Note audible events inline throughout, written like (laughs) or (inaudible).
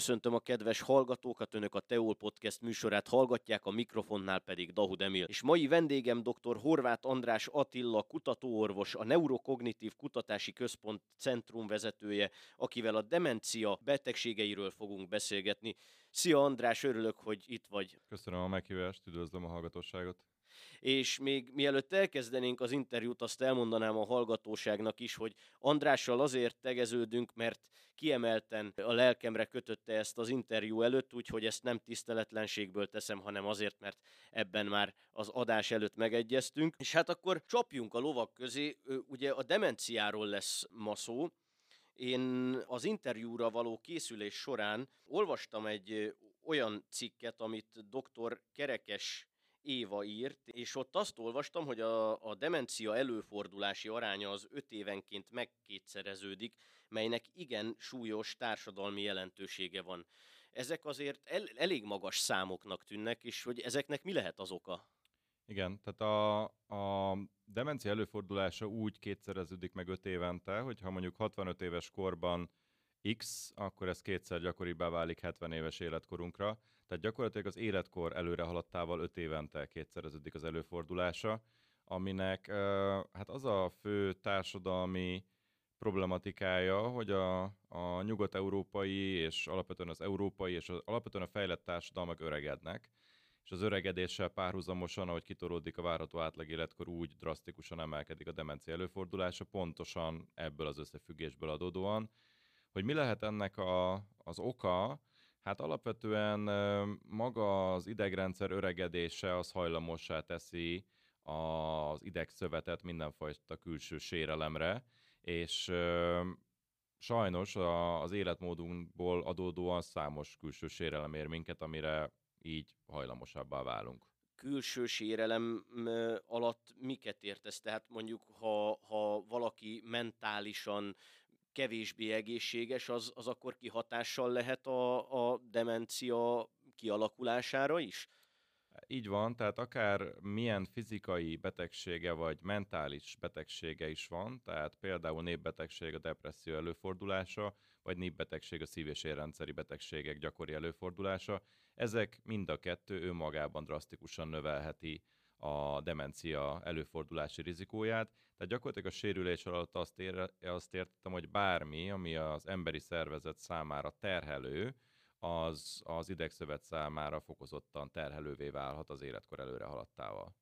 Köszöntöm a kedves hallgatókat, önök a Teol Podcast műsorát hallgatják, a mikrofonnál pedig Dahud Emil. És mai vendégem dr. Horváth András Attila, kutatóorvos, a Neurokognitív Kutatási Központ centrum vezetője, akivel a demencia betegségeiről fogunk beszélgetni. Szia András, örülök, hogy itt vagy. Köszönöm a meghívást, üdvözlöm a hallgatóságot. És még mielőtt elkezdenénk az interjút, azt elmondanám a hallgatóságnak is, hogy Andrással azért tegeződünk, mert kiemelten a lelkemre kötötte ezt az interjú előtt, úgyhogy ezt nem tiszteletlenségből teszem, hanem azért, mert ebben már az adás előtt megegyeztünk. És hát akkor csapjunk a lovak közé, ugye a demenciáról lesz ma szó, én az interjúra való készülés során olvastam egy olyan cikket, amit dr. Kerekes Éva írt, és ott azt olvastam, hogy a, a demencia előfordulási aránya az öt évenként megkétszereződik, melynek igen súlyos társadalmi jelentősége van. Ezek azért el, elég magas számoknak tűnnek, és hogy ezeknek mi lehet az oka? Igen, tehát a, a demencia előfordulása úgy kétszereződik meg öt évente, hogy ha mondjuk 65 éves korban X, akkor ez kétszer gyakoribbá válik 70 éves életkorunkra. Tehát gyakorlatilag az életkor előre haladtával 5 évente kétszereződik az előfordulása, aminek hát az a fő társadalmi problematikája, hogy a, a nyugat-európai és alapvetően az európai és az, alapvetően a fejlett társadalmak öregednek, és az öregedéssel párhuzamosan, ahogy kitoródik a várható átlag életkor, úgy drasztikusan emelkedik a demencia előfordulása, pontosan ebből az összefüggésből adódóan. Hogy mi lehet ennek a, az oka? Hát alapvetően maga az idegrendszer öregedése az hajlamossá teszi az idegszövetet mindenfajta külső sérelemre, és sajnos az életmódunkból adódóan számos külső sérelem ér minket, amire így hajlamosabbá válunk külső sérelem alatt miket értesz? Tehát mondjuk, ha, ha valaki mentálisan kevésbé egészséges, az, az akkor kihatással lehet a, a demencia kialakulására is? Így van, tehát akár milyen fizikai betegsége vagy mentális betegsége is van, tehát például népbetegség a depresszió előfordulása, vagy népbetegség a szív- és érrendszeri betegségek gyakori előfordulása, ezek mind a kettő önmagában drasztikusan növelheti a demencia előfordulási rizikóját. Tehát gyakorlatilag a sérülés alatt azt, ér, azt értettem, hogy bármi, ami az emberi szervezet számára terhelő, az az idegszövet számára fokozottan terhelővé válhat az életkor előre haladtával.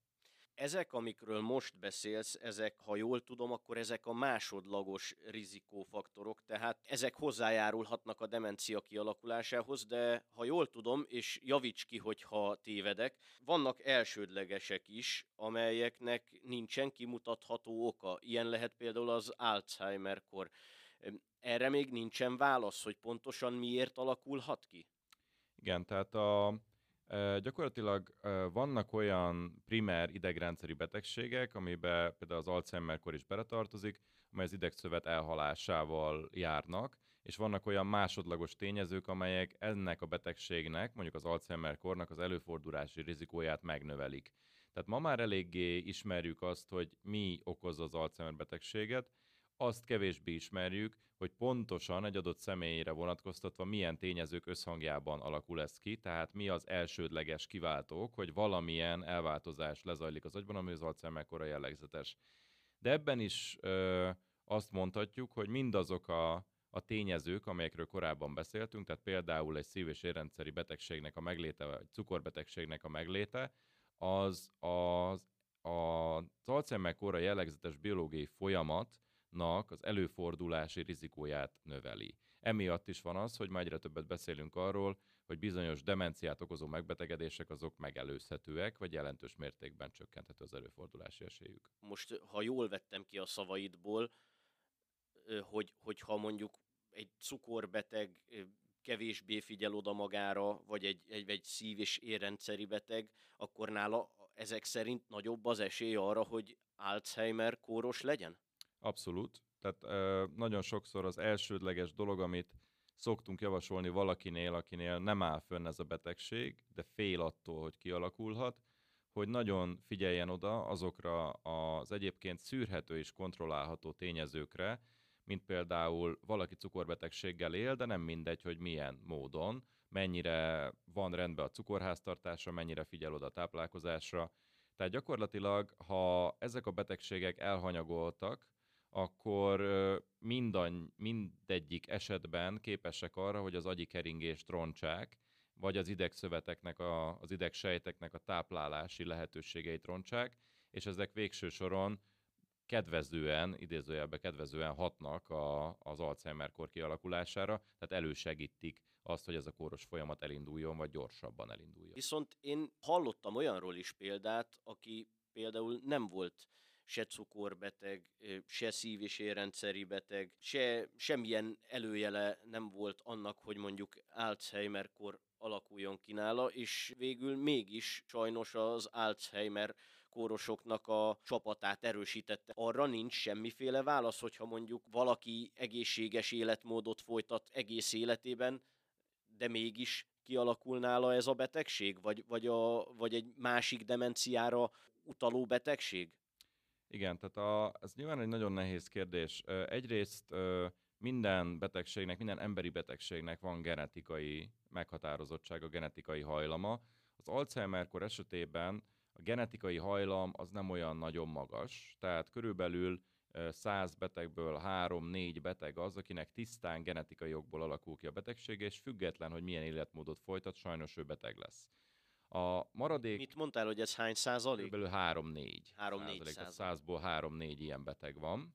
Ezek, amikről most beszélsz, ezek, ha jól tudom, akkor ezek a másodlagos rizikófaktorok, tehát ezek hozzájárulhatnak a demencia kialakulásához, de ha jól tudom, és javíts ki, hogyha tévedek, vannak elsődlegesek is, amelyeknek nincsen kimutatható oka. Ilyen lehet például az Alzheimer-kor. Erre még nincsen válasz, hogy pontosan miért alakulhat ki? Igen, tehát a, gyakorlatilag vannak olyan primer idegrendszeri betegségek, amiben például az Alzheimer-kor is beletartozik, amely az idegszövet elhalásával járnak, és vannak olyan másodlagos tényezők, amelyek ennek a betegségnek, mondjuk az Alzheimer-kornak az előfordulási rizikóját megnövelik. Tehát ma már eléggé ismerjük azt, hogy mi okozza az Alzheimer betegséget, azt kevésbé ismerjük, hogy pontosan egy adott személyre vonatkoztatva milyen tényezők összhangjában alakul ez ki, tehát mi az elsődleges kiváltók, hogy valamilyen elváltozás lezajlik az agyban, ami az Alzheimer kora jellegzetes. De ebben is ö, azt mondhatjuk, hogy mindazok a, a tényezők, amelyekről korábban beszéltünk, tehát például egy szív- és érrendszeri betegségnek a megléte, vagy cukorbetegségnek a megléte, az az, az Alzheimer kora jellegzetes biológiai folyamat, nak az előfordulási rizikóját növeli. Emiatt is van az, hogy már egyre többet beszélünk arról, hogy bizonyos demenciát okozó megbetegedések azok megelőzhetőek, vagy jelentős mértékben csökkenthető az előfordulási esélyük. Most, ha jól vettem ki a szavaidból, hogy, hogyha mondjuk egy cukorbeteg kevésbé figyel oda magára, vagy egy, egy, egy szív- és érrendszeri beteg, akkor nála ezek szerint nagyobb az esély arra, hogy Alzheimer kóros legyen? Abszolút. Tehát ö, nagyon sokszor az elsődleges dolog, amit szoktunk javasolni valakinél, akinél nem áll fönn ez a betegség, de fél attól, hogy kialakulhat, hogy nagyon figyeljen oda azokra az egyébként szűrhető és kontrollálható tényezőkre, mint például valaki cukorbetegséggel él, de nem mindegy, hogy milyen módon, mennyire van rendben a cukorháztartása, mennyire figyel oda a táplálkozásra. Tehát gyakorlatilag, ha ezek a betegségek elhanyagoltak, akkor mindan, mindegyik esetben képesek arra, hogy az agyi keringést roncsák, vagy az idegszöveteknek, a, az idegsejteknek a táplálási lehetőségeit roncsák, és ezek végső soron kedvezően, idézőjelben kedvezően hatnak a, az Alzheimer-kor kialakulására, tehát elősegítik azt, hogy ez a kóros folyamat elinduljon, vagy gyorsabban elinduljon. Viszont én hallottam olyanról is példát, aki például nem volt se cukorbeteg, se szív- és érrendszeri beteg, se semmilyen előjele nem volt annak, hogy mondjuk Alzheimer-kor alakuljon ki nála, és végül mégis sajnos az Alzheimer kórosoknak a csapatát erősítette. Arra nincs semmiféle válasz, hogyha mondjuk valaki egészséges életmódot folytat egész életében, de mégis kialakul nála ez a betegség, vagy, vagy, a, vagy egy másik demenciára utaló betegség? Igen, tehát a, ez nyilván egy nagyon nehéz kérdés. Egyrészt minden betegségnek, minden emberi betegségnek van genetikai meghatározottsága, genetikai hajlama. Az Alzheimer-kor esetében a genetikai hajlam az nem olyan nagyon magas, tehát körülbelül 100 betegből 3-4 beteg az, akinek tisztán genetikai jogból alakul ki a betegség, és független, hogy milyen életmódot folytat, sajnos ő beteg lesz. A maradék... Mit mondtál, hogy ez hány százalék? Kb. 3-4. 3-4 százalék. 100-ból 3-4 ilyen beteg van.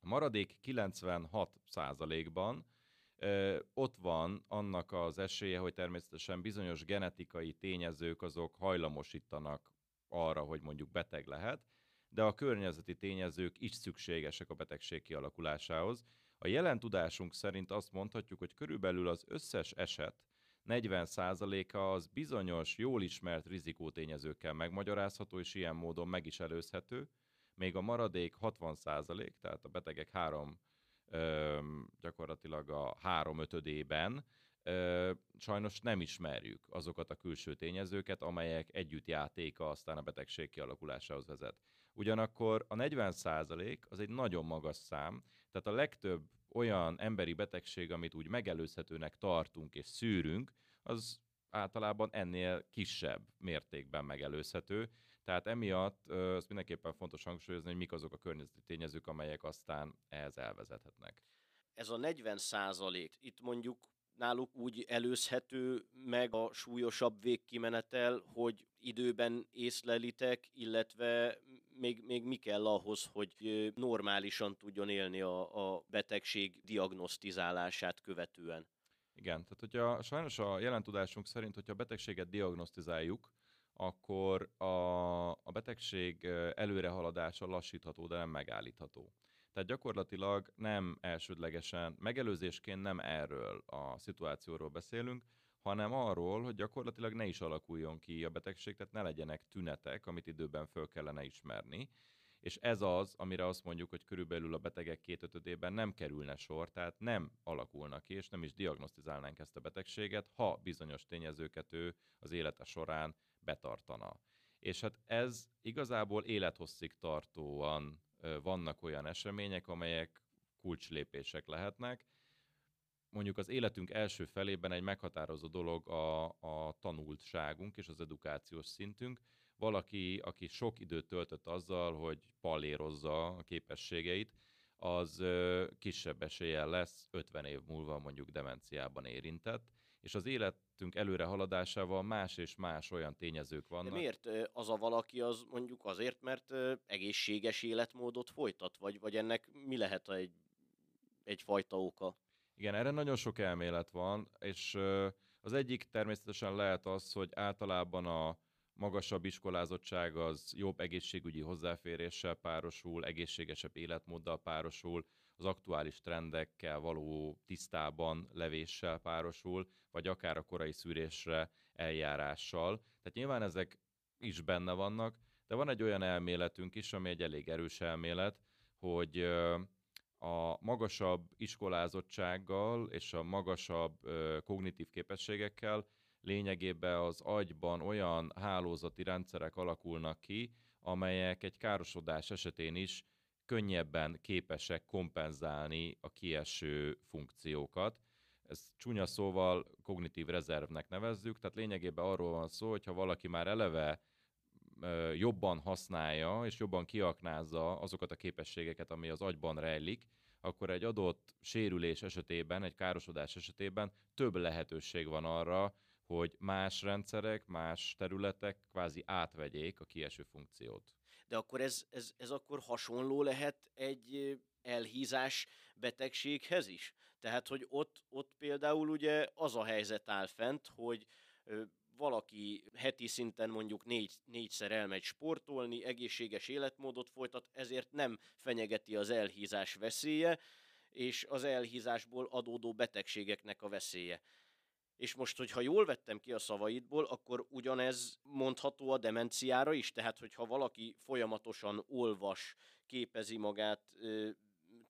A maradék 96 százalékban ott van annak az esélye, hogy természetesen bizonyos genetikai tényezők azok hajlamosítanak arra, hogy mondjuk beteg lehet, de a környezeti tényezők is szükségesek a betegség kialakulásához. A jelen tudásunk szerint azt mondhatjuk, hogy körülbelül az összes eset 40%-a az bizonyos, jól ismert rizikótényezőkkel megmagyarázható, és ilyen módon meg is előzhető, még a maradék 60%, tehát a betegek három, gyakorlatilag a három ötödében sajnos nem ismerjük azokat a külső tényezőket, amelyek együtt játéka aztán a betegség kialakulásához vezet. Ugyanakkor a 40% az egy nagyon magas szám, tehát a legtöbb olyan emberi betegség, amit úgy megelőzhetőnek tartunk és szűrünk, az általában ennél kisebb mértékben megelőzhető. Tehát emiatt az mindenképpen fontos hangsúlyozni, hogy mik azok a környezeti tényezők, amelyek aztán ehhez elvezethetnek. Ez a 40 százalék, itt mondjuk náluk úgy előzhető meg a súlyosabb végkimenetel, hogy időben észlelitek, illetve még, még mi kell ahhoz, hogy normálisan tudjon élni a, a betegség diagnosztizálását követően? Igen, tehát hogyha sajnos a jelen tudásunk szerint, hogyha a betegséget diagnosztizáljuk, akkor a, a betegség előrehaladása lassítható, de nem megállítható. Tehát gyakorlatilag nem elsődlegesen, megelőzésként nem erről a szituációról beszélünk, hanem arról, hogy gyakorlatilag ne is alakuljon ki a betegség, tehát ne legyenek tünetek, amit időben föl kellene ismerni. És ez az, amire azt mondjuk, hogy körülbelül a betegek kétötödében nem kerülne sor, tehát nem alakulnak ki, és nem is diagnosztizálnánk ezt a betegséget, ha bizonyos tényezőket ő az élete során betartana. És hát ez igazából élethosszig tartóan vannak olyan események, amelyek kulcslépések lehetnek. Mondjuk az életünk első felében egy meghatározó dolog a, a tanultságunk és az edukációs szintünk. Valaki, aki sok időt töltött azzal, hogy pallérozza a képességeit, az kisebb eséllyel lesz 50 év múlva mondjuk demenciában érintett, és az életünk előre haladásával más és más olyan tényezők vannak. De miért az a valaki az mondjuk azért, mert egészséges életmódot folytat, vagy, vagy ennek mi lehet egy, egyfajta oka? Igen, erre nagyon sok elmélet van, és az egyik természetesen lehet az, hogy általában a magasabb iskolázottság az jobb egészségügyi hozzáféréssel párosul, egészségesebb életmóddal párosul, az aktuális trendekkel való tisztában levéssel párosul, vagy akár a korai szűrésre eljárással. Tehát nyilván ezek is benne vannak, de van egy olyan elméletünk is, ami egy elég erős elmélet, hogy a magasabb iskolázottsággal és a magasabb kognitív képességekkel lényegében az agyban olyan hálózati rendszerek alakulnak ki, amelyek egy károsodás esetén is könnyebben képesek kompenzálni a kieső funkciókat. Ez csúnya szóval kognitív rezervnek nevezzük, tehát lényegében arról van szó, hogy ha valaki már eleve jobban használja és jobban kiaknázza azokat a képességeket, ami az agyban rejlik, akkor egy adott sérülés esetében, egy károsodás esetében több lehetőség van arra, hogy más rendszerek, más területek kvázi átvegyék a kieső funkciót. De akkor ez, ez, ez akkor hasonló lehet egy elhízás betegséghez is? Tehát, hogy ott, ott például ugye az a helyzet áll fent, hogy valaki heti szinten mondjuk négy, négyszer elmegy sportolni, egészséges életmódot folytat, ezért nem fenyegeti az elhízás veszélye, és az elhízásból adódó betegségeknek a veszélye. És most, hogyha jól vettem ki a szavaidból, akkor ugyanez mondható a demenciára is, tehát hogyha valaki folyamatosan olvas, képezi magát,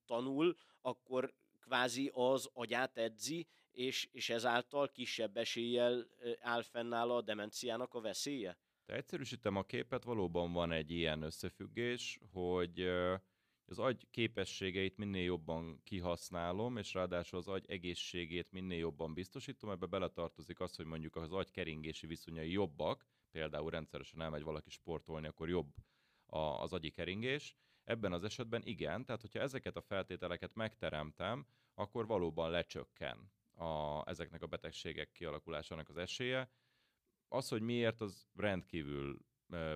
tanul, akkor kvázi az agyát edzi, és, és ezáltal kisebb eséllyel áll fennáll a demenciának a veszélye? Te egyszerűsítem a képet, valóban van egy ilyen összefüggés, hogy az agy képességeit minél jobban kihasználom, és ráadásul az agy egészségét minél jobban biztosítom. Ebbe beletartozik az, hogy mondjuk az agy keringési viszonyai jobbak, például rendszeresen elmegy valaki sportolni, akkor jobb az agyi keringés. Ebben az esetben igen, tehát hogyha ezeket a feltételeket megteremtem, akkor valóban lecsökken a, ezeknek a betegségek kialakulásának az esélye. Az, hogy miért, az rendkívül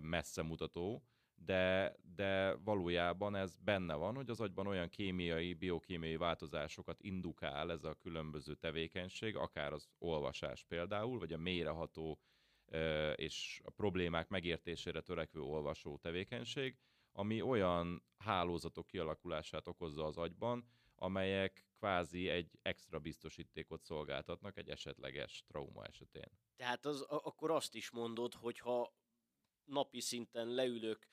messze mutató, de, de valójában ez benne van, hogy az agyban olyan kémiai, biokémiai változásokat indukál ez a különböző tevékenység, akár az olvasás például, vagy a mélyreható és a problémák megértésére törekvő olvasó tevékenység, ami olyan hálózatok kialakulását okozza az agyban, amelyek kvázi egy extra biztosítékot szolgáltatnak egy esetleges trauma esetén. Tehát az, akkor azt is mondod, hogy ha napi szinten leülök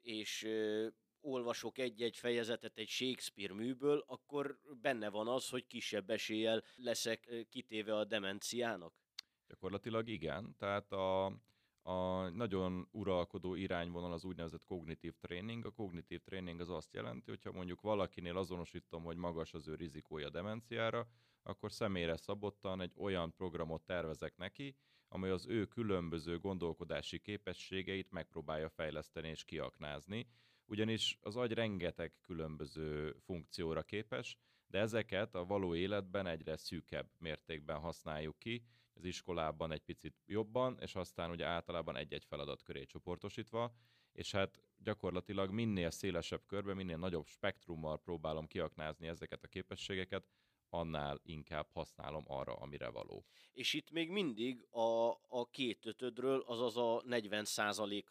és ö, olvasok egy-egy fejezetet egy Shakespeare műből, akkor benne van az, hogy kisebb eséllyel leszek kitéve a demenciának? Gyakorlatilag igen. Tehát a, a nagyon uralkodó irányvonal az úgynevezett kognitív tréning. A kognitív tréning az azt jelenti, hogyha mondjuk valakinél azonosítom, hogy magas az ő rizikója demenciára, akkor személyre szabottan egy olyan programot tervezek neki, amely az ő különböző gondolkodási képességeit megpróbálja fejleszteni és kiaknázni, ugyanis az agy rengeteg különböző funkcióra képes, de ezeket a való életben egyre szűkebb mértékben használjuk ki, az iskolában egy picit jobban, és aztán ugye általában egy-egy feladat köré csoportosítva, és hát gyakorlatilag minél szélesebb körben, minél nagyobb spektrummal próbálom kiaknázni ezeket a képességeket, annál inkább használom arra, amire való. És itt még mindig a, a két ötödről, azaz a 40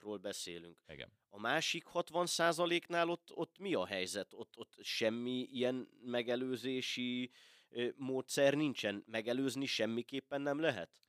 ról beszélünk. Igen. A másik 60 nál ott, ott mi a helyzet? Ott, ott semmi ilyen megelőzési módszer nincsen? Megelőzni semmiképpen nem lehet?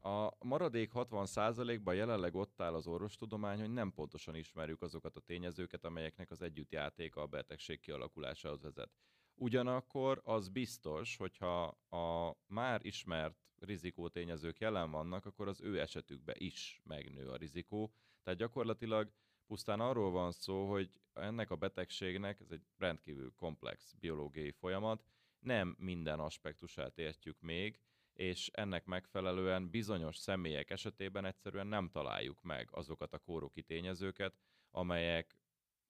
A maradék 60%-ban jelenleg ott áll az orvostudomány, hogy nem pontosan ismerjük azokat a tényezőket, amelyeknek az együttjátéka a betegség kialakulásához vezet. Ugyanakkor az biztos, hogyha a már ismert rizikótényezők jelen vannak, akkor az ő esetükben is megnő a rizikó. Tehát gyakorlatilag pusztán arról van szó, hogy ennek a betegségnek, ez egy rendkívül komplex biológiai folyamat, nem minden aspektusát értjük még, és ennek megfelelően bizonyos személyek esetében egyszerűen nem találjuk meg azokat a kóroki tényezőket, amelyek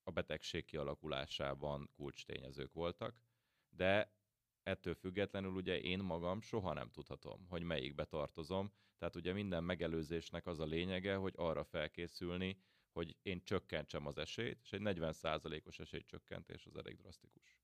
a betegség kialakulásában kulcstényezők voltak de ettől függetlenül ugye én magam soha nem tudhatom, hogy melyikbe tartozom, tehát ugye minden megelőzésnek az a lényege, hogy arra felkészülni, hogy én csökkentsem az esélyt, és egy 40%-os esélycsökkentés az elég drasztikus.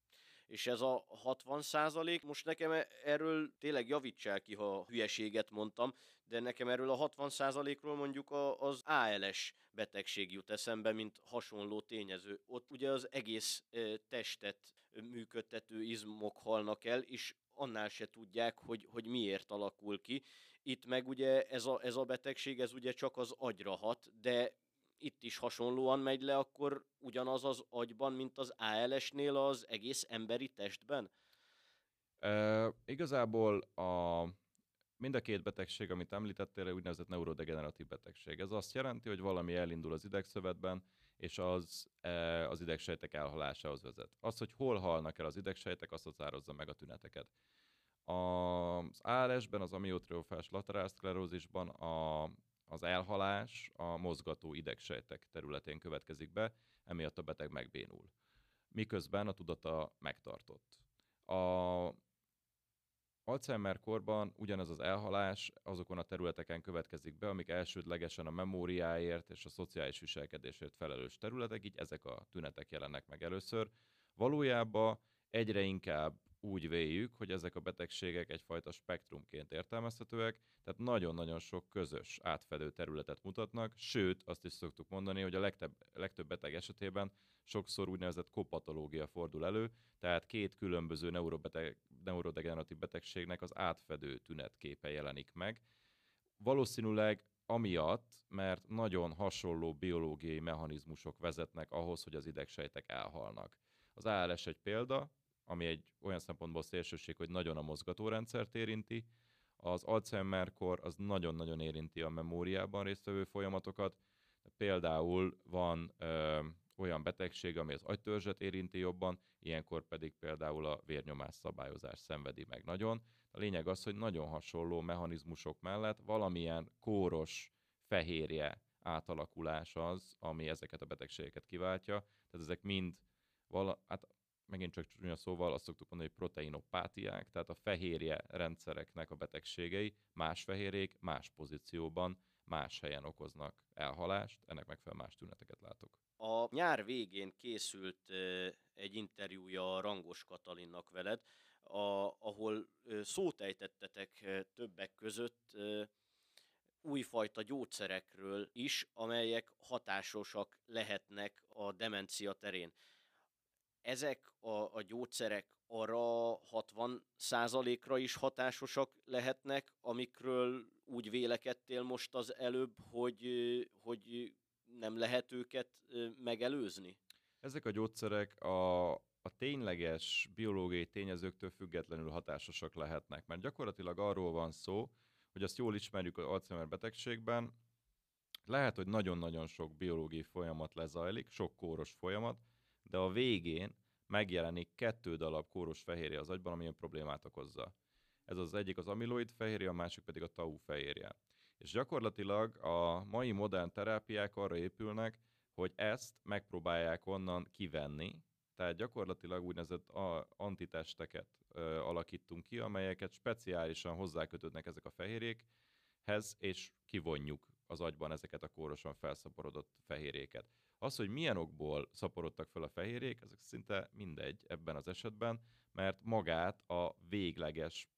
És ez a 60 százalék, most nekem e- erről tényleg javítsál ki, ha hülyeséget mondtam, de nekem erről a 60 százalékról mondjuk az ALS betegség jut eszembe, mint hasonló tényező. Ott ugye az egész testet működtető izmok halnak el, és annál se tudják, hogy, hogy miért alakul ki. Itt meg ugye ez a, ez a betegség, ez ugye csak az agyra hat, de itt is hasonlóan megy le akkor ugyanaz az agyban, mint az ALS-nél az egész emberi testben? E, igazából a, mind a két betegség, amit említettél, úgynevezett neurodegeneratív betegség. Ez azt jelenti, hogy valami elindul az idegszövetben, és az e, az idegsejtek elhalásához vezet. Az, hogy hol halnak el az idegsejtek, azt határozza meg a tüneteket. Az ALS-ben, az amiotriofás laterálszklerózisban a, az elhalás a mozgató idegsejtek területén következik be, emiatt a beteg megbénul. Miközben a tudata megtartott. A Alzheimer korban ugyanez az elhalás azokon a területeken következik be, amik elsődlegesen a memóriáért és a szociális viselkedésért felelős területek, így ezek a tünetek jelennek meg először. Valójában egyre inkább úgy véljük, hogy ezek a betegségek egyfajta spektrumként értelmezhetőek, tehát nagyon-nagyon sok közös átfedő területet mutatnak, sőt, azt is szoktuk mondani, hogy a legtöbb, legtöbb beteg esetében sokszor úgynevezett kopatológia fordul elő, tehát két különböző neurobeteg, neurodegeneratív betegségnek az átfedő tünetképe jelenik meg. Valószínűleg amiatt, mert nagyon hasonló biológiai mechanizmusok vezetnek ahhoz, hogy az idegsejtek elhalnak. Az ALS egy példa, ami egy olyan szempontból szélsőség, hogy nagyon a mozgatórendszert érinti. Az Alzheimer-kor az nagyon-nagyon érinti a memóriában résztvevő folyamatokat. Például van ö, olyan betegség, ami az agytörzset érinti jobban, ilyenkor pedig például a vérnyomás szabályozás szenvedi meg nagyon. A lényeg az, hogy nagyon hasonló mechanizmusok mellett valamilyen kóros fehérje átalakulás az, ami ezeket a betegségeket kiváltja. Tehát ezek mind vala, hát megint csak csúnya szóval azt szoktuk mondani, hogy proteinopátiák, tehát a fehérje rendszereknek a betegségei, más fehérjék, más pozícióban, más helyen okoznak elhalást, ennek megfelelően más tüneteket látok. A nyár végén készült egy interjúja a Rangos Katalinnak veled, a, ahol szót ejtettetek többek között újfajta gyógyszerekről is, amelyek hatásosak lehetnek a demencia terén ezek a, a gyógyszerek arra 60 százalékra is hatásosak lehetnek, amikről úgy vélekedtél most az előbb, hogy, hogy nem lehet őket megelőzni? Ezek a gyógyszerek a, a tényleges biológiai tényezőktől függetlenül hatásosak lehetnek, mert gyakorlatilag arról van szó, hogy azt jól ismerjük az Alzheimer betegségben, lehet, hogy nagyon-nagyon sok biológiai folyamat lezajlik, sok kóros folyamat, de a végén megjelenik kettő darab kóros fehérje az agyban, ami a problémát okozza. Ez az egyik az amiloid fehérje, a másik pedig a tau fehérje. És gyakorlatilag a mai modern terápiák arra épülnek, hogy ezt megpróbálják onnan kivenni, tehát gyakorlatilag úgynevezett antitesteket ö, alakítunk ki, amelyeket speciálisan hozzákötődnek ezek a fehérjékhez, és kivonjuk az agyban ezeket a kórosan felszaporodott fehérjéket. Az, hogy milyen okból szaporodtak fel a fehérjék, ezek szinte mindegy ebben az esetben, mert magát a végleges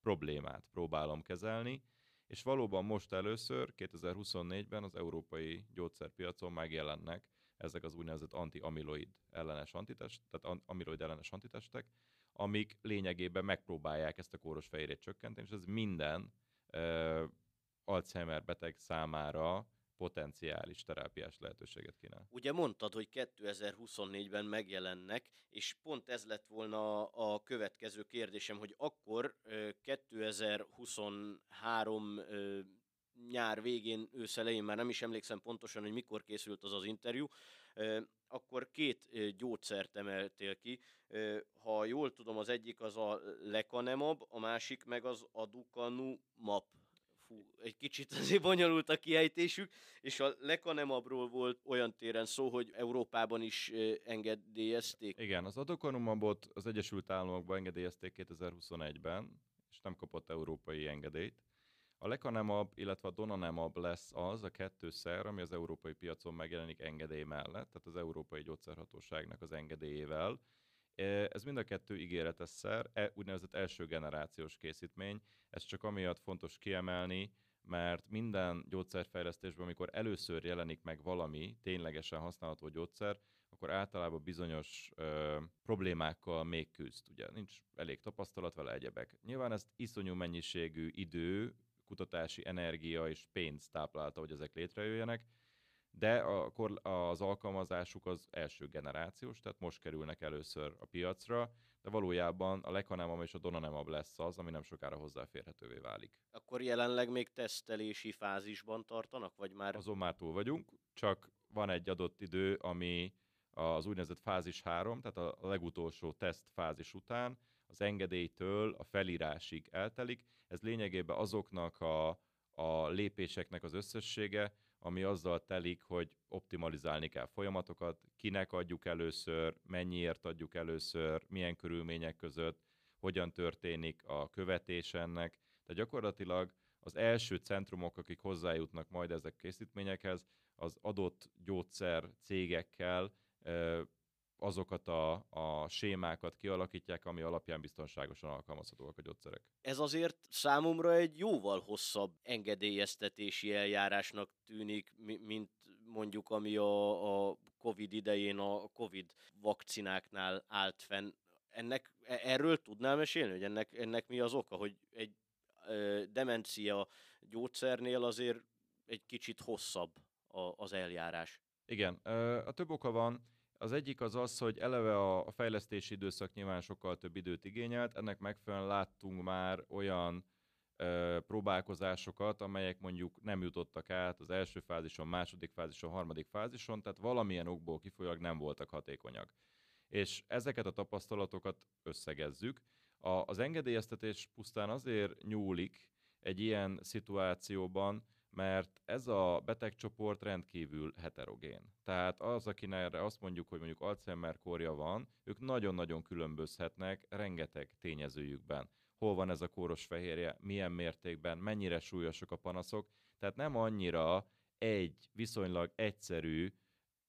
problémát próbálom kezelni, és valóban most először, 2024-ben az európai gyógyszerpiacon megjelennek ezek az úgynevezett anti-amiloid ellenes antitest, tehát amiloid ellenes antitestek, amik lényegében megpróbálják ezt a kóros fehérjét csökkenteni, és ez minden uh, Alzheimer beteg számára potenciális terápiás lehetőséget kínál. Ugye mondtad, hogy 2024-ben megjelennek, és pont ez lett volna a következő kérdésem, hogy akkor 2023 nyár végén, ősz elején, már nem is emlékszem pontosan, hogy mikor készült az az interjú, akkor két gyógyszert emeltél ki. Ha jól tudom, az egyik az a lecanemab, a másik meg az aducanumab fú, egy kicsit (laughs) azért bonyolult a kiejtésük, és a lekanemabról volt olyan téren szó, hogy Európában is engedélyezték. Igen, az adokonumabot az Egyesült Államokban engedélyezték 2021-ben, és nem kapott európai engedélyt. A lekanemab, illetve a donanemab lesz az a kettő szer, ami az európai piacon megjelenik engedély mellett, tehát az Európai Gyógyszerhatóságnak az engedélyével, ez mind a kettő ígéretes szer, e, úgynevezett első generációs készítmény. Ez csak amiatt fontos kiemelni, mert minden gyógyszerfejlesztésben, amikor először jelenik meg valami ténylegesen használható gyógyszer, akkor általában bizonyos ö, problémákkal még küzd. Ugye nincs elég tapasztalat vele egyebek. Nyilván ezt iszonyú mennyiségű idő, kutatási energia és pénz táplálta, hogy ezek létrejöjjenek, de akkor az alkalmazásuk az első generációs, tehát most kerülnek először a piacra, de valójában a lekanemab és a donanemab lesz az, ami nem sokára hozzáférhetővé válik. Akkor jelenleg még tesztelési fázisban tartanak, vagy már? Azon már túl vagyunk, csak van egy adott idő, ami az úgynevezett fázis 3, tehát a legutolsó teszt fázis után az engedélytől a felírásig eltelik. Ez lényegében azoknak a, a lépéseknek az összessége, ami azzal telik, hogy optimalizálni kell folyamatokat, kinek adjuk először, mennyiért adjuk először, milyen körülmények között, hogyan történik a követés ennek. Tehát gyakorlatilag az első centrumok, akik hozzájutnak majd ezek készítményekhez, az adott gyógyszer cégekkel azokat a, a sémákat kialakítják, ami alapján biztonságosan alkalmazhatóak a gyógyszerek. Ez azért számomra egy jóval hosszabb engedélyeztetési eljárásnak tűnik, mint mondjuk ami a, a Covid idején a Covid vakcináknál állt fenn. Ennek, e, erről tudnál mesélni, hogy ennek, ennek mi az oka, hogy egy ö, demencia gyógyszernél azért egy kicsit hosszabb a, az eljárás? Igen, a több oka van. Az egyik az az, hogy eleve a fejlesztési időszak nyilván sokkal több időt igényelt, ennek megfelelően láttunk már olyan ö, próbálkozásokat, amelyek mondjuk nem jutottak át az első fázison, második fázison, harmadik fázison, tehát valamilyen okból kifolyólag nem voltak hatékonyak. És ezeket a tapasztalatokat összegezzük. A, az engedélyeztetés pusztán azért nyúlik egy ilyen szituációban, mert ez a betegcsoport rendkívül heterogén. Tehát az, akinek azt mondjuk, hogy mondjuk Alzheimer korja van, ők nagyon-nagyon különbözhetnek rengeteg tényezőjükben. Hol van ez a kóros fehérje, milyen mértékben, mennyire súlyosak a panaszok. Tehát nem annyira egy viszonylag egyszerű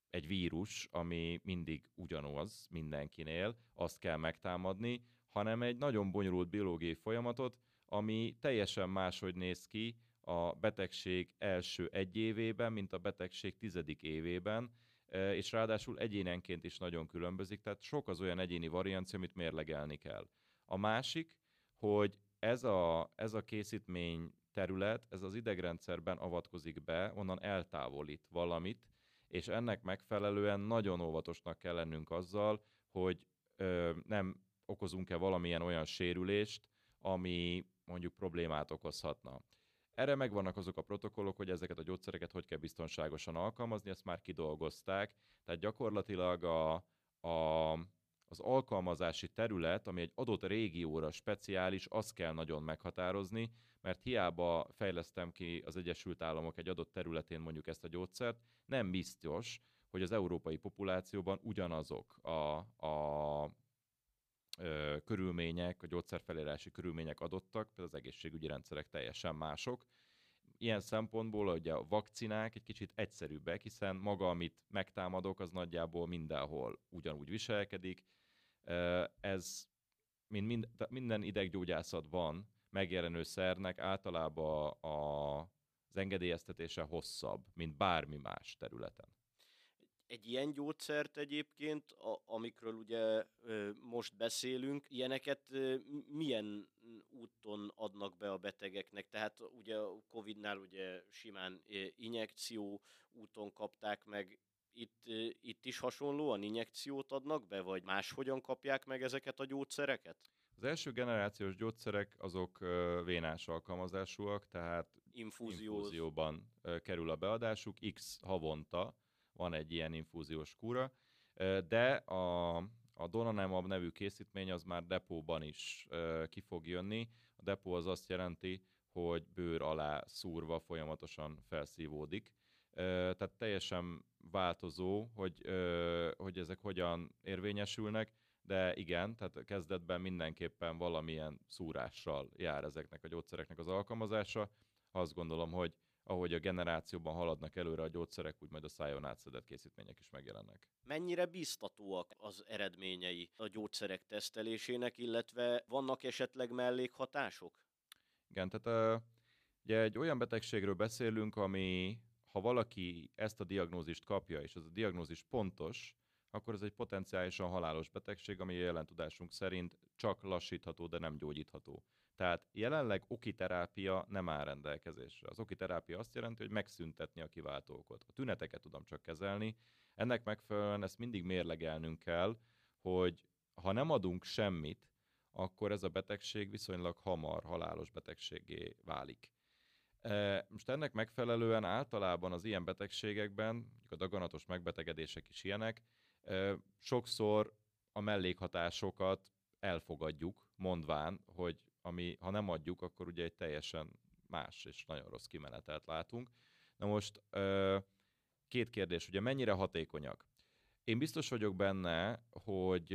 egy vírus, ami mindig ugyanaz mindenkinél, azt kell megtámadni, hanem egy nagyon bonyolult biológiai folyamatot, ami teljesen máshogy néz ki, a betegség első egy évében, mint a betegség tizedik évében, e, és ráadásul egyénenként is nagyon különbözik, tehát sok az olyan egyéni variancia, amit mérlegelni kell. A másik, hogy ez a, ez a készítmény terület, ez az idegrendszerben avatkozik be, onnan eltávolít valamit, és ennek megfelelően nagyon óvatosnak kell lennünk azzal, hogy ö, nem okozunk-e valamilyen olyan sérülést, ami mondjuk problémát okozhatna. Erre megvannak azok a protokollok, hogy ezeket a gyógyszereket hogy kell biztonságosan alkalmazni, ezt már kidolgozták. Tehát gyakorlatilag a, a, az alkalmazási terület, ami egy adott régióra speciális, azt kell nagyon meghatározni, mert hiába fejlesztem ki az Egyesült Államok egy adott területén mondjuk ezt a gyógyszert, nem biztos, hogy az európai populációban ugyanazok a, a ö, körülmények, a gyógyszerfelírási körülmények adottak, például az egészségügyi rendszerek teljesen mások. Ilyen szempontból ugye a vakcinák egy kicsit egyszerűbbek, hiszen maga, amit megtámadok, az nagyjából mindenhol ugyanúgy viselkedik. Ez mint mind, minden ideggyógyászatban megjelenő szernek általában a, az engedélyeztetése hosszabb, mint bármi más területen egy ilyen gyógyszert egyébként, a, amikről ugye most beszélünk, ilyeneket milyen úton adnak be a betegeknek? Tehát ugye a Covid-nál ugye simán injekció úton kapták meg, itt, itt is hasonlóan injekciót adnak be, vagy máshogyan kapják meg ezeket a gyógyszereket? Az első generációs gyógyszerek azok vénás alkalmazásúak, tehát Infúzió. infúzióban kerül a beadásuk, x havonta van egy ilyen infúziós kúra, de a, a Donanemab nevű készítmény az már depóban is ki fog jönni. A depó az azt jelenti, hogy bőr alá szúrva folyamatosan felszívódik. Tehát teljesen változó, hogy, hogy ezek hogyan érvényesülnek, de igen, tehát kezdetben mindenképpen valamilyen szúrással jár ezeknek a gyógyszereknek az alkalmazása. Azt gondolom, hogy ahogy a generációban haladnak előre a gyógyszerek, úgy majd a szájon átszedett készítmények is megjelennek. Mennyire biztatóak az eredményei a gyógyszerek tesztelésének, illetve vannak esetleg mellékhatások? Igen, tehát ugye egy olyan betegségről beszélünk, ami ha valaki ezt a diagnózist kapja, és az a diagnózis pontos, akkor ez egy potenciálisan halálos betegség, ami jelen tudásunk szerint csak lassítható, de nem gyógyítható. Tehát jelenleg okiterápia nem áll rendelkezésre. Az okiterápia azt jelenti, hogy megszüntetni a kiváltókot. A tüneteket tudom csak kezelni. Ennek megfelelően ezt mindig mérlegelnünk kell, hogy ha nem adunk semmit, akkor ez a betegség viszonylag hamar halálos betegségé válik. Most ennek megfelelően általában az ilyen betegségekben, a daganatos megbetegedések is ilyenek, sokszor a mellékhatásokat elfogadjuk, mondván, hogy ami, ha nem adjuk, akkor ugye egy teljesen más és nagyon rossz kimenetelt látunk. Na most két kérdés, ugye mennyire hatékonyak? Én biztos vagyok benne, hogy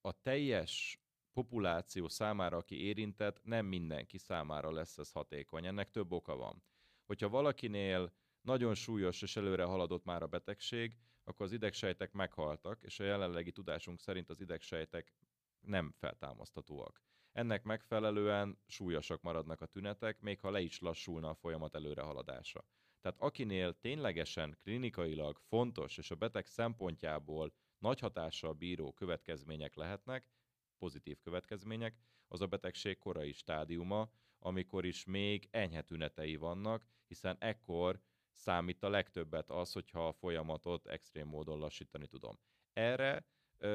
a teljes populáció számára, aki érintett, nem mindenki számára lesz ez hatékony. Ennek több oka van. Hogyha valakinél nagyon súlyos és előre haladott már a betegség, akkor az idegsejtek meghaltak, és a jelenlegi tudásunk szerint az idegsejtek nem feltámasztatóak. Ennek megfelelően súlyosak maradnak a tünetek, még ha le is lassulna a folyamat előrehaladása. Tehát akinél ténylegesen klinikailag fontos és a beteg szempontjából nagy hatással bíró következmények lehetnek, pozitív következmények, az a betegség korai stádiuma, amikor is még enyhe tünetei vannak, hiszen ekkor számít a legtöbbet az, hogyha a folyamatot extrém módon lassítani tudom. Erre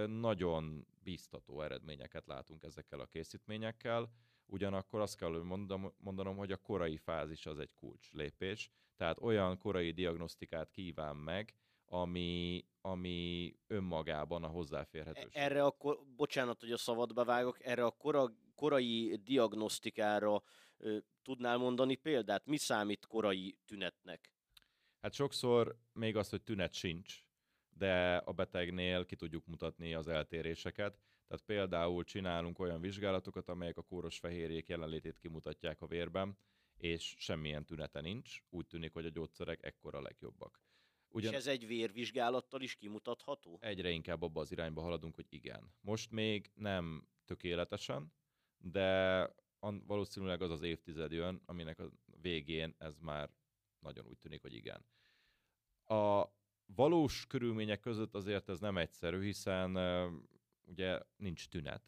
nagyon bíztató eredményeket látunk ezekkel a készítményekkel, ugyanakkor azt kell mondom, mondanom, hogy a korai fázis az egy kulcs lépés, tehát olyan korai diagnosztikát kíván meg, ami, ami önmagában a hozzáférhetőség. Erre akkor, bocsánat, hogy a szabadba vágok, erre a kora, korai diagnosztikára ö, tudnál mondani példát? Mi számít korai tünetnek? Hát sokszor még az, hogy tünet sincs, de a betegnél ki tudjuk mutatni az eltéréseket. Tehát például csinálunk olyan vizsgálatokat, amelyek a kóros fehérjék jelenlétét kimutatják a vérben, és semmilyen tünete nincs. Úgy tűnik, hogy a gyógyszerek ekkora legjobbak. Ugyan... És ez egy vérvizsgálattal is kimutatható? Egyre inkább abba az irányba haladunk, hogy igen. Most még nem tökéletesen, de valószínűleg az az évtized jön, aminek a végén ez már nagyon úgy tűnik, hogy igen. A valós körülmények között azért ez nem egyszerű, hiszen ugye nincs tünet.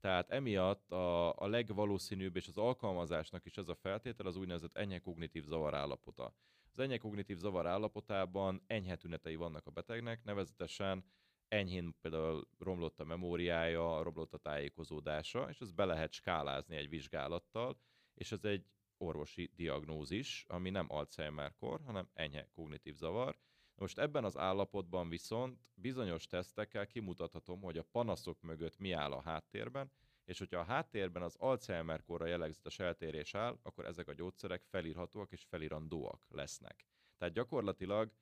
Tehát emiatt a, a legvalószínűbb és az alkalmazásnak is ez a feltétel az úgynevezett enyhe kognitív zavar állapota. Az enyhe kognitív zavar állapotában enyhe tünetei vannak a betegnek, nevezetesen enyhén például romlott a memóriája, romlott a tájékozódása, és ezt be lehet skálázni egy vizsgálattal, és ez egy orvosi diagnózis, ami nem Alzheimer-kor, hanem enyhe kognitív zavar. Most ebben az állapotban viszont bizonyos tesztekkel kimutathatom, hogy a panaszok mögött mi áll a háttérben, és hogyha a háttérben az Alzheimer korra jellegzetes eltérés áll, akkor ezek a gyógyszerek felírhatóak és felirandóak lesznek. Tehát gyakorlatilag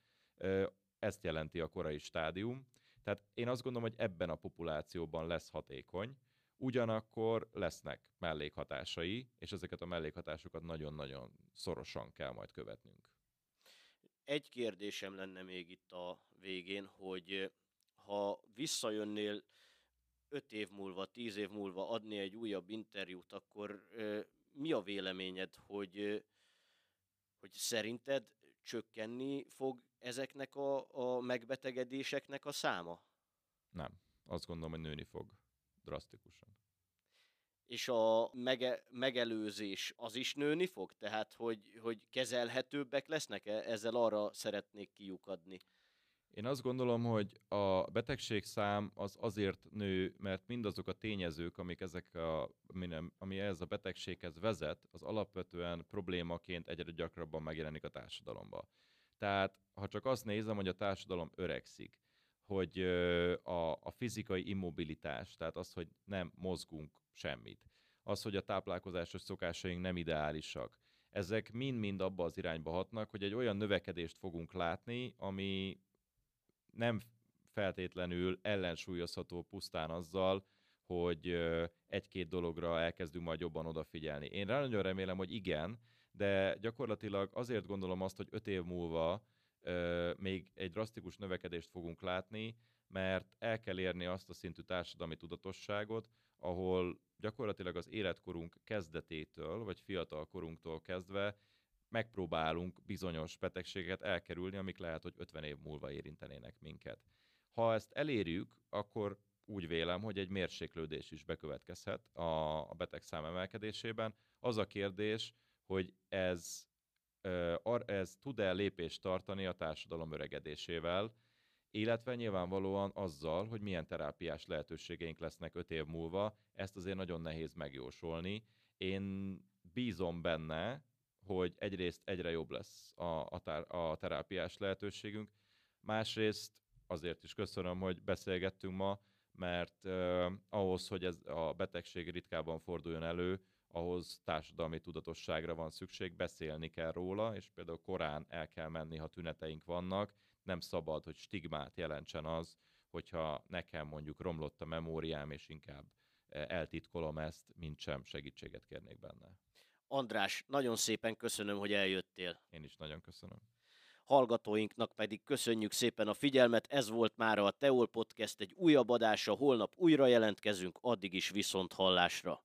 ezt jelenti a korai stádium. Tehát én azt gondolom, hogy ebben a populációban lesz hatékony, ugyanakkor lesznek mellékhatásai, és ezeket a mellékhatásokat nagyon-nagyon szorosan kell majd követnünk. Egy kérdésem lenne még itt a végén, hogy ha visszajönnél öt év múlva, tíz év múlva adni egy újabb interjút, akkor mi a véleményed, hogy, hogy szerinted csökkenni fog ezeknek a, a megbetegedéseknek a száma? Nem. Azt gondolom, hogy nőni fog drasztikusan. És a mege, megelőzés az is nőni fog? Tehát, hogy, hogy kezelhetőbbek lesznek? -e? Ezzel arra szeretnék kiukadni. Én azt gondolom, hogy a betegség szám az azért nő, mert mindazok a tényezők, amik ezek a, ami, ez a betegséghez vezet, az alapvetően problémaként egyre gyakrabban megjelenik a társadalomba. Tehát, ha csak azt nézem, hogy a társadalom öregszik, hogy a, a fizikai immobilitás, tehát az, hogy nem mozgunk semmit, az, hogy a táplálkozásos szokásaink nem ideálisak, ezek mind-mind abba az irányba hatnak, hogy egy olyan növekedést fogunk látni, ami nem feltétlenül ellensúlyozható pusztán azzal, hogy egy-két dologra elkezdünk majd jobban odafigyelni. Én rá nagyon remélem, hogy igen, de gyakorlatilag azért gondolom azt, hogy öt év múlva még egy drasztikus növekedést fogunk látni, mert el kell érni azt a szintű társadalmi tudatosságot, ahol gyakorlatilag az életkorunk kezdetétől, vagy fiatal korunktól kezdve megpróbálunk bizonyos betegségeket elkerülni, amik lehet, hogy 50 év múlva érintenének minket. Ha ezt elérjük, akkor úgy vélem, hogy egy mérséklődés is bekövetkezhet a, a betegszám emelkedésében. Az a kérdés, hogy ez, ez tud-e lépést tartani a társadalom öregedésével, illetve nyilvánvalóan azzal, hogy milyen terápiás lehetőségeink lesznek öt év múlva, ezt azért nagyon nehéz megjósolni. Én bízom benne, hogy egyrészt egyre jobb lesz a, a, tár, a terápiás lehetőségünk, másrészt azért is köszönöm, hogy beszélgettünk ma, mert uh, ahhoz, hogy ez a betegség ritkában forduljon elő, ahhoz társadalmi tudatosságra van szükség, beszélni kell róla, és például korán el kell menni, ha tüneteink vannak, nem szabad, hogy stigmát jelentsen az, hogyha nekem mondjuk romlott a memóriám, és inkább eltitkolom ezt, mint sem segítséget kérnék benne. András, nagyon szépen köszönöm, hogy eljöttél. Én is nagyon köszönöm. Hallgatóinknak pedig köszönjük szépen a figyelmet, ez volt már a Teol Podcast egy újabb adása, holnap újra jelentkezünk, addig is viszont hallásra.